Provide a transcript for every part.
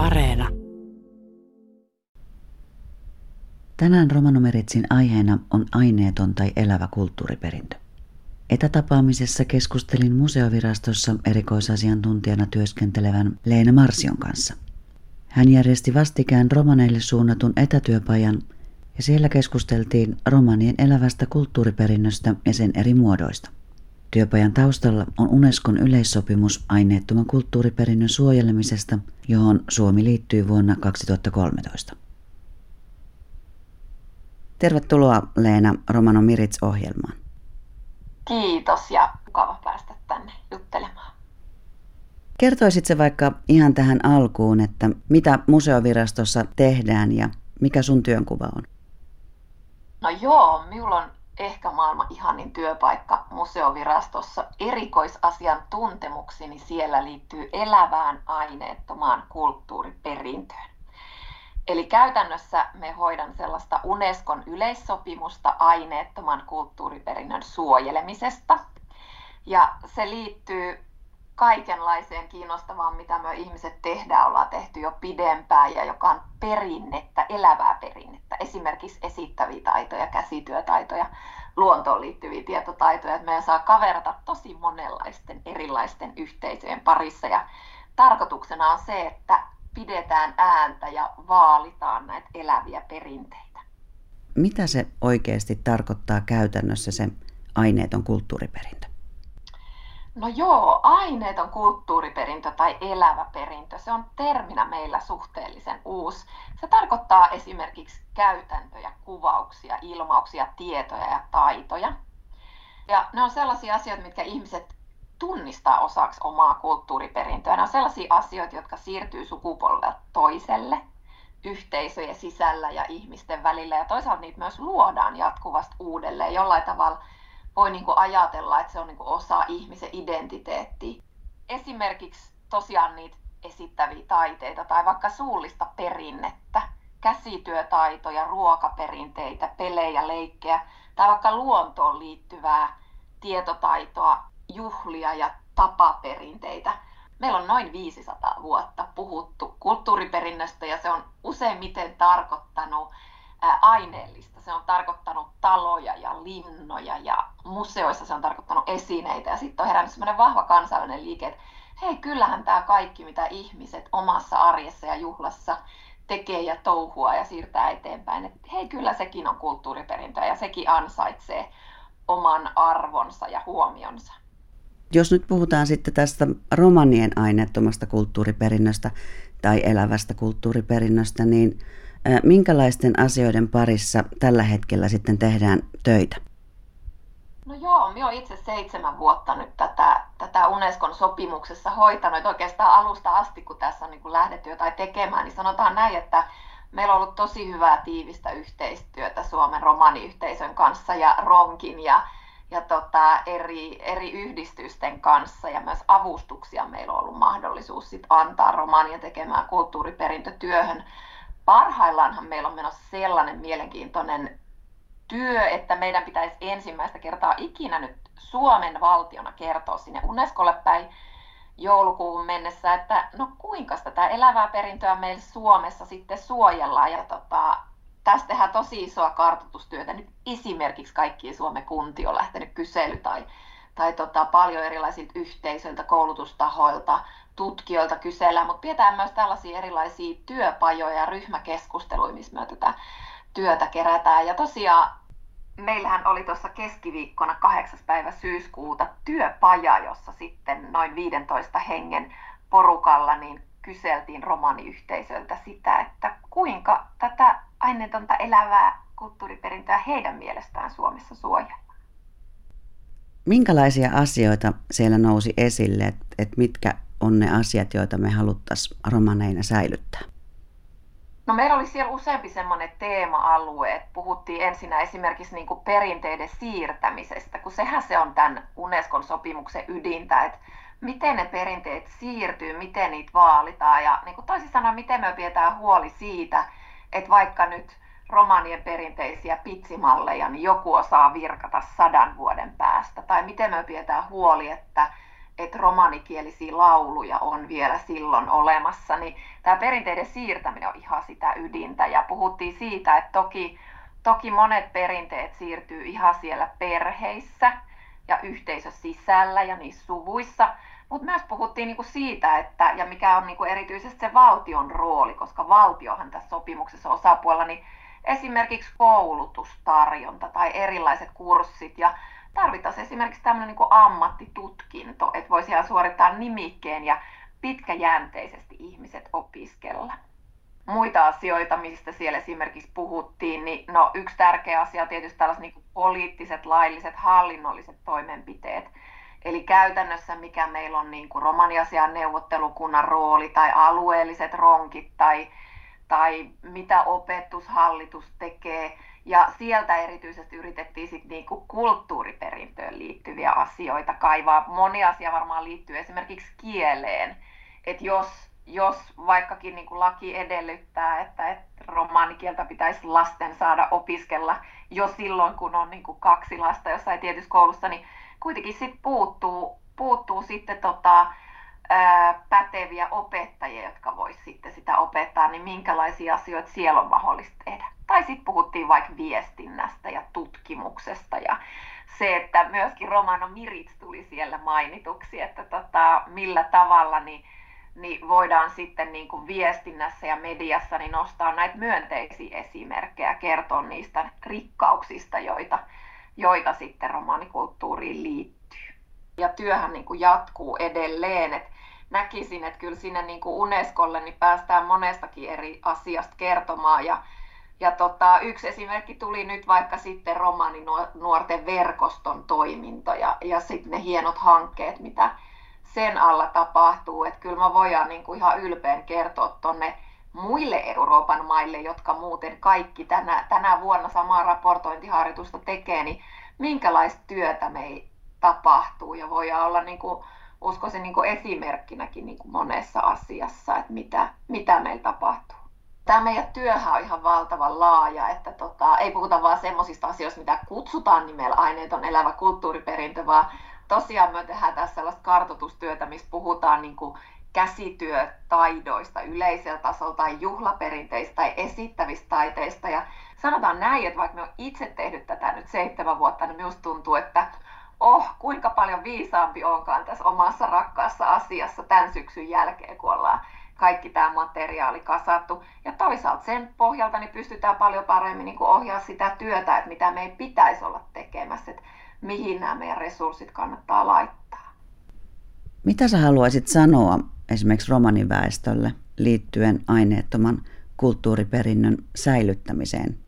Areena. Tänään Romanomeritsin aiheena on aineeton tai elävä kulttuuriperintö. Etätapaamisessa keskustelin museovirastossa erikoisasiantuntijana työskentelevän Leena Marsion kanssa. Hän järjesti vastikään romaneille suunnatun etätyöpajan ja siellä keskusteltiin romanien elävästä kulttuuriperinnöstä ja sen eri muodoista. Työpajan taustalla on Unescon yleissopimus aineettoman kulttuuriperinnön suojelemisesta, johon Suomi liittyi vuonna 2013. Tervetuloa Leena Romano Mirits-ohjelmaan. Kiitos ja mukava päästä tänne juttelemaan. Kertoisit se vaikka ihan tähän alkuun, että mitä museovirastossa tehdään ja mikä sun työnkuva on? No joo, minulla on ehkä maailman ihanin työpaikka museovirastossa. Erikoisasian tuntemukseni siellä liittyy elävään aineettomaan kulttuuriperintöön. Eli käytännössä me hoidan sellaista Unescon yleissopimusta aineettoman kulttuuriperinnön suojelemisesta. Ja se liittyy kaikenlaiseen kiinnostavaan, mitä me ihmiset tehdään, ollaan tehty jo pidempään ja joka on perinnettä, elävää perinnettä. Esimerkiksi esittäviä taitoja, käsityötaitoja, luontoon liittyviä tietotaitoja. Että meidän saa kaverata tosi monenlaisten erilaisten yhteisöjen parissa ja tarkoituksena on se, että pidetään ääntä ja vaalitaan näitä eläviä perinteitä. Mitä se oikeasti tarkoittaa käytännössä se aineeton kulttuuriperintö? No joo, aineeton kulttuuriperintö tai elävä perintö, se on terminä meillä suhteellisen uusi. Se tarkoittaa esimerkiksi käytäntöjä, kuvauksia, ilmauksia, tietoja ja taitoja. Ja ne on sellaisia asioita, mitkä ihmiset tunnistaa osaksi omaa kulttuuriperintöä. Ne on sellaisia asioita, jotka siirtyy sukupolvelta toiselle yhteisöjen sisällä ja ihmisten välillä. Ja toisaalta niitä myös luodaan jatkuvasti uudelleen. Jollain tavalla voi niin kuin ajatella, että se on niin kuin osa ihmisen identiteettiä. Esimerkiksi tosiaan niitä esittäviä taiteita tai vaikka suullista perinnettä, käsityötaitoja, ruokaperinteitä, pelejä, leikkejä tai vaikka luontoon liittyvää tietotaitoa, juhlia ja tapaperinteitä. Meillä on noin 500 vuotta puhuttu kulttuuriperinnöstä ja se on useimmiten tarkoittanut aineellista. Se on tarkoittanut taloja ja linnoja ja museoissa se on tarkoittanut esineitä ja sitten on herännyt sellainen vahva kansainvälinen liike, että hei kyllähän tämä kaikki mitä ihmiset omassa arjessa ja juhlassa tekee ja touhua ja siirtää eteenpäin, että hei kyllä sekin on kulttuuriperintöä ja sekin ansaitsee oman arvonsa ja huomionsa. Jos nyt puhutaan sitten tästä romanien aineettomasta kulttuuriperinnöstä tai elävästä kulttuuriperinnöstä, niin minkälaisten asioiden parissa tällä hetkellä sitten tehdään töitä? No joo, minä olen itse seitsemän vuotta nyt tätä, tätä Unescon sopimuksessa hoitanut. Oikeastaan alusta asti, kun tässä on niin kuin lähdetty jotain tekemään, niin sanotaan näin, että meillä on ollut tosi hyvää tiivistä yhteistyötä Suomen romaniyhteisön kanssa ja Ronkin ja ja tota, eri, eri yhdistysten kanssa ja myös avustuksia meillä on ollut mahdollisuus sit antaa romaanien tekemään kulttuuriperintötyöhön. Parhaillaanhan meillä on menossa sellainen mielenkiintoinen työ, että meidän pitäisi ensimmäistä kertaa ikinä nyt Suomen valtiona kertoa sinne Unescolle päin joulukuun mennessä, että no kuinka tätä elävää perintöä meillä Suomessa sitten suojellaan. Ja tota, tästä tehdään tosi isoa kartoitustyötä. Nyt esimerkiksi kaikki Suomen kunti on lähtenyt kysely tai, tai tota, paljon erilaisilta yhteisöiltä, koulutustahoilta, tutkijoilta kysellään, mutta pidetään myös tällaisia erilaisia työpajoja ja ryhmäkeskusteluja, missä me tätä työtä kerätään. Ja tosiaan meillähän oli tuossa keskiviikkona 8. päivä syyskuuta työpaja, jossa sitten noin 15 hengen porukalla niin kyseltiin romaniyhteisöltä sitä, että kuinka tätä aineetonta elävää kulttuuriperintöä heidän mielestään Suomessa suojellaan. Minkälaisia asioita siellä nousi esille, että et mitkä on ne asiat, joita me haluttaisiin romaneina säilyttää? No meillä oli siellä useampi semmoinen teema-alue, että puhuttiin ensinnä esimerkiksi niin kuin perinteiden siirtämisestä, kun sehän se on tämän Unescon sopimuksen ydintä, että miten ne perinteet siirtyy, miten niitä vaalitaan ja niin kuin toisin sanoen, miten me pidetään huoli siitä, että vaikka nyt romanien perinteisiä pitsimalleja, niin joku osaa virkata sadan vuoden päästä. Tai miten me pidetään huoli, että, että romanikielisiä lauluja on vielä silloin olemassa, niin tämä perinteiden siirtäminen on ihan sitä ydintä. Ja puhuttiin siitä, että toki, toki monet perinteet siirtyy ihan siellä perheissä ja yhteisön sisällä ja niissä suvuissa, mutta myös puhuttiin niinku siitä, että, ja mikä on niinku erityisesti se valtion rooli, koska valtiohan tässä sopimuksessa osapuolella, niin esimerkiksi koulutustarjonta tai erilaiset kurssit ja tarvittaisiin esimerkiksi tämmöinen niin ammattitutkinto, että voisi ihan suorittaa nimikkeen ja pitkäjänteisesti ihmiset opiskella. Muita asioita, mistä siellä esimerkiksi puhuttiin, niin no, yksi tärkeä asia on tietysti tällaiset niin poliittiset, lailliset, hallinnolliset toimenpiteet. Eli käytännössä mikä meillä on niin kuin romaniasian neuvottelukunnan rooli tai alueelliset ronkit tai, tai mitä opetushallitus tekee – ja sieltä erityisesti yritettiin sit niinku kulttuuriperintöön liittyviä asioita kaivaa. Moni asia varmaan liittyy esimerkiksi kieleen. Että jos, jos vaikkakin niinku laki edellyttää, että et romaanikieltä pitäisi lasten saada opiskella jo silloin, kun on niinku kaksi lasta jossain tietyssä koulussa, niin kuitenkin sit puuttuu, puuttuu sitten tota, päteviä opettajia, jotka voisivat sitten sitä opettaa, niin minkälaisia asioita siellä on mahdollista tehdä. Tai sitten puhuttiin vaikka viestinnästä ja tutkimuksesta ja se, että myöskin Romano Mirits tuli siellä mainituksi, että tota, millä tavalla niin, niin voidaan sitten niin kuin viestinnässä ja mediassa niin nostaa näitä myönteisiä esimerkkejä, kertoa niistä rikkauksista, joita, joita sitten romaanikulttuuriin liittyy. Ja työhän niin kuin jatkuu edelleen, että näkisin, että kyllä sinne niin kuin Unescolle niin päästään monestakin eri asiasta kertomaan ja ja tota, yksi esimerkki tuli nyt vaikka sitten nuorten verkoston toiminto ja, ja sitten ne hienot hankkeet, mitä sen alla tapahtuu. Että kyllä mä voidaan niin kuin ihan ylpeän kertoa tuonne muille Euroopan maille, jotka muuten kaikki tänä, tänä vuonna samaa raportointiharjoitusta tekee, niin minkälaista työtä me tapahtuu ja voidaan olla niin kuin, uskoisin niin kuin esimerkkinäkin niin kuin monessa asiassa, että mitä, mitä meillä tapahtuu tämä meidän työhän on ihan valtavan laaja, että tota, ei puhuta vaan semmoisista asioista, mitä kutsutaan nimellä aineeton elävä kulttuuriperintö, vaan tosiaan me tehdään tässä sellaista kartoitustyötä, missä puhutaan niin kuin käsityötaidoista yleisellä tasolla tai juhlaperinteistä tai esittävistä taiteista. Ja sanotaan näin, että vaikka me on itse tehnyt tätä nyt seitsemän vuotta, niin minusta tuntuu, että oh, kuinka paljon viisaampi onkaan tässä omassa rakkaassa asiassa tämän syksyn jälkeen, kun ollaan kaikki tämä materiaali kasattu. Ja toisaalta sen pohjalta niin pystytään paljon paremmin niin ohjaa sitä työtä, että mitä meidän pitäisi olla tekemässä, että mihin nämä meidän resurssit kannattaa laittaa. Mitä sä haluaisit sanoa esimerkiksi romaniväestölle liittyen aineettoman kulttuuriperinnön säilyttämiseen?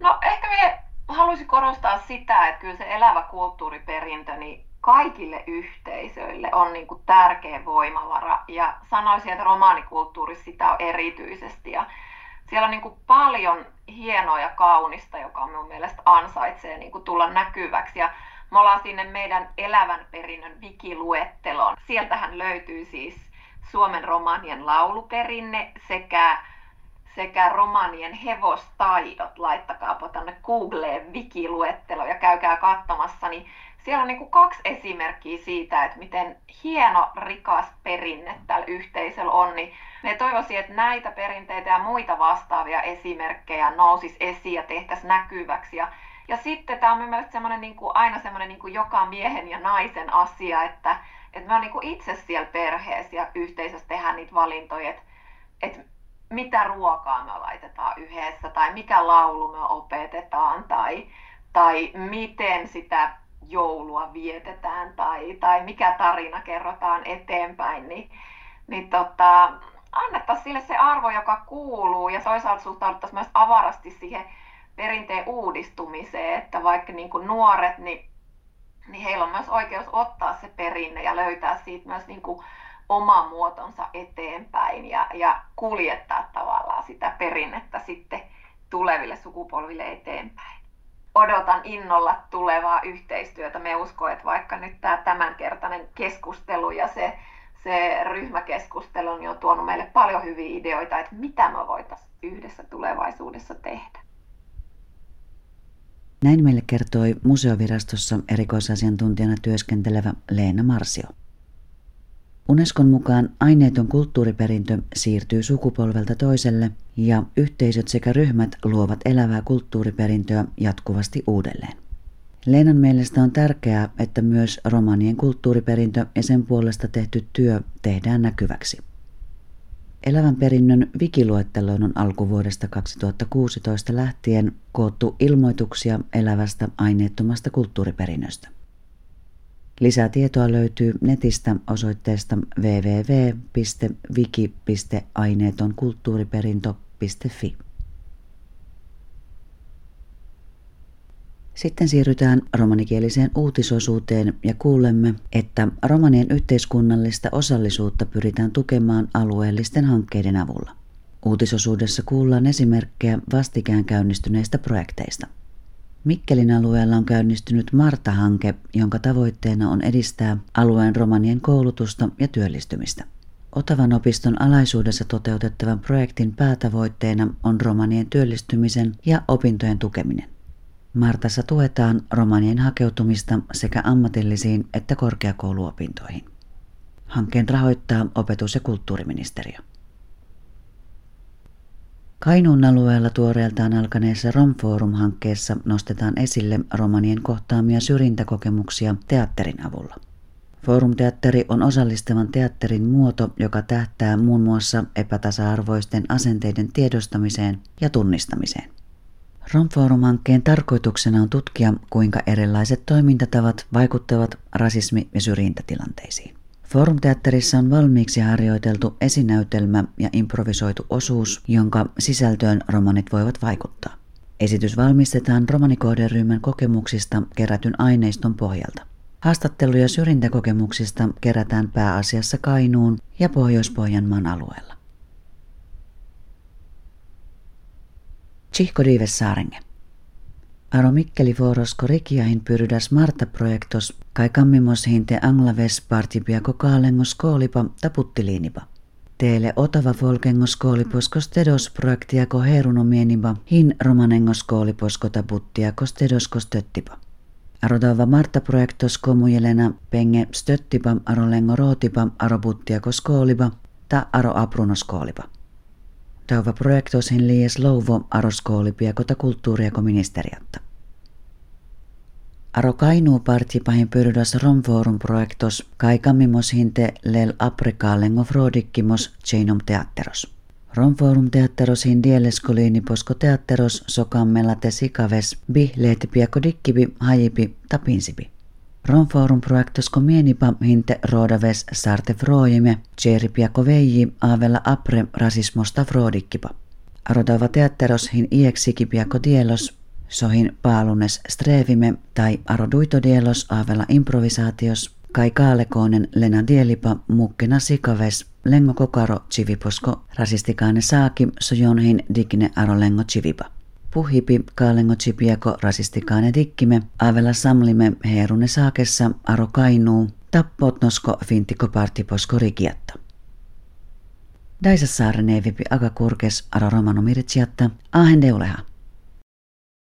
No ehkä me haluaisin korostaa sitä, että kyllä se elävä kulttuuriperintö, niin kaikille yhteisöille on niin kuin tärkeä voimavara. Ja sanoisin, että romaanikulttuuri sitä on erityisesti. Ja siellä on niin kuin paljon hienoa ja kaunista, joka minun mielestä ansaitsee niin kuin tulla näkyväksi. Ja me ollaan sinne meidän elävän perinnön wikiluetteloon. Sieltähän löytyy siis Suomen romanien lauluperinne sekä sekä romanien hevostaidot. Laittakaapa tänne Googleen wikiluettelo ja käykää katsomassa, niin siellä on niin kuin kaksi esimerkkiä siitä, että miten hieno, rikas perinne tällä yhteisöllä on, niin me toivoisin, että näitä perinteitä ja muita vastaavia esimerkkejä nousisi esiin ja tehtäisiin näkyväksi. Ja, ja sitten tämä on mielestäni semmoinen niin kuin, aina semmoinen niin kuin joka miehen ja naisen asia, että, että me on niin kuin itse siellä perheessä ja yhteisössä tehdään niitä valintoja, että, että mitä ruokaa me laitetaan yhdessä tai mikä laulu me opetetaan tai, tai miten sitä joulua vietetään tai, tai mikä tarina kerrotaan eteenpäin, niin, niin tota, annettaisiin sille se arvo, joka kuuluu. Ja toisaalta suhtauduttaisiin myös avarasti siihen perinteen uudistumiseen, että vaikka niin kuin nuoret, niin, niin heillä on myös oikeus ottaa se perinne ja löytää siitä myös niin kuin oma muotonsa eteenpäin ja, ja kuljettaa tavallaan sitä perinnettä sitten tuleville sukupolville eteenpäin odotan innolla tulevaa yhteistyötä. Me usko, että vaikka nyt tämä tämänkertainen keskustelu ja se, se ryhmäkeskustelu niin on tuonut meille paljon hyviä ideoita, että mitä me voitaisiin yhdessä tulevaisuudessa tehdä. Näin meille kertoi museovirastossa erikoisasiantuntijana työskentelevä Leena Marsio. Unescon mukaan aineeton kulttuuriperintö siirtyy sukupolvelta toiselle ja yhteisöt sekä ryhmät luovat elävää kulttuuriperintöä jatkuvasti uudelleen. Leenan mielestä on tärkeää, että myös romanien kulttuuriperintö ja sen puolesta tehty työ tehdään näkyväksi. Elävän perinnön wikiluetteloon on alkuvuodesta 2016 lähtien koottu ilmoituksia elävästä aineettomasta kulttuuriperinnöstä. Lisää tietoa löytyy netistä osoitteesta www.wiki.aineetonkulttuuriperintö.fi. Sitten siirrytään romanikieliseen uutisosuuteen ja kuulemme, että romanien yhteiskunnallista osallisuutta pyritään tukemaan alueellisten hankkeiden avulla. Uutisosuudessa kuullaan esimerkkejä vastikään käynnistyneistä projekteista. Mikkelin alueella on käynnistynyt Marta-hanke, jonka tavoitteena on edistää alueen romanien koulutusta ja työllistymistä. Otavan opiston alaisuudessa toteutettavan projektin päätavoitteena on romanien työllistymisen ja opintojen tukeminen. Martassa tuetaan romanien hakeutumista sekä ammatillisiin että korkeakouluopintoihin. Hankkeen rahoittaa opetus- ja kulttuuriministeriö. Kainuun alueella tuoreeltaan alkaneessa Romforum-hankkeessa nostetaan esille romanien kohtaamia syrjintäkokemuksia teatterin avulla. Forumteatteri on osallistavan teatterin muoto, joka tähtää muun muassa epätasa-arvoisten asenteiden tiedostamiseen ja tunnistamiseen. Romforum-hankkeen tarkoituksena on tutkia, kuinka erilaiset toimintatavat vaikuttavat rasismi- ja syrjintätilanteisiin. Forumteatterissa on valmiiksi harjoiteltu esinäytelmä ja improvisoitu osuus, jonka sisältöön romanit voivat vaikuttaa. Esitys valmistetaan romanikohderyhmän kokemuksista kerätyn aineiston pohjalta. Haastatteluja syrjintäkokemuksista kerätään pääasiassa Kainuun ja Pohjois-Pohjanmaan alueella. Chihko Dives Saarenge. Aro Mikkeli Forosko rikiahin pyrydas Marta projektos kai kammimos hinte anglaves partipiako kaalengos koolipa taputtiliinipa. Teille otava folkengos kooliposkos tedos projektiako herunomienipa hin romanengos kooliposko taputtiako tedoskos töttipa. Arotava Marta projektos komujelena penge stöttipa lengo rootipa arobuttiako skoolipa ta aro aprunos koolipa. Tauva projektosin lies louvo aroskoolipiakota kulttuuriako ministeriatta. Aro Kainuu partipahin pyrdas romforum projektos kaikammimos hinte lel aprikaalengo frodikkimos cheinum teatteros. Romforum teatteros hin dieleskoliini posko teatteros sokammella te sikaves bi piako dikkibi hajipi tapinsibi. Romforum projektos mienipa hinte roodaves sarte froojime, piako veiji aavella apre rasismosta froodikkipa. Rodava teatteros hin dielos, sohin paalunes strevime tai aroduitodielos aavella improvisaatios, kai kaalekoonen lena dielipa mukkena sikaves, lengo kokaro chiviposko, rasistikaane saaki sojonhin digne aro lengo chivipa. Puhipi kaalengo chipiako rasistikaane dikkime, aavella samlime heerune saakessa aro kainuu, tappotnosko fintiko partiposko rikiatta. Daisa saaren aga kurkes aro romano miritsiatta, ahen deuleha.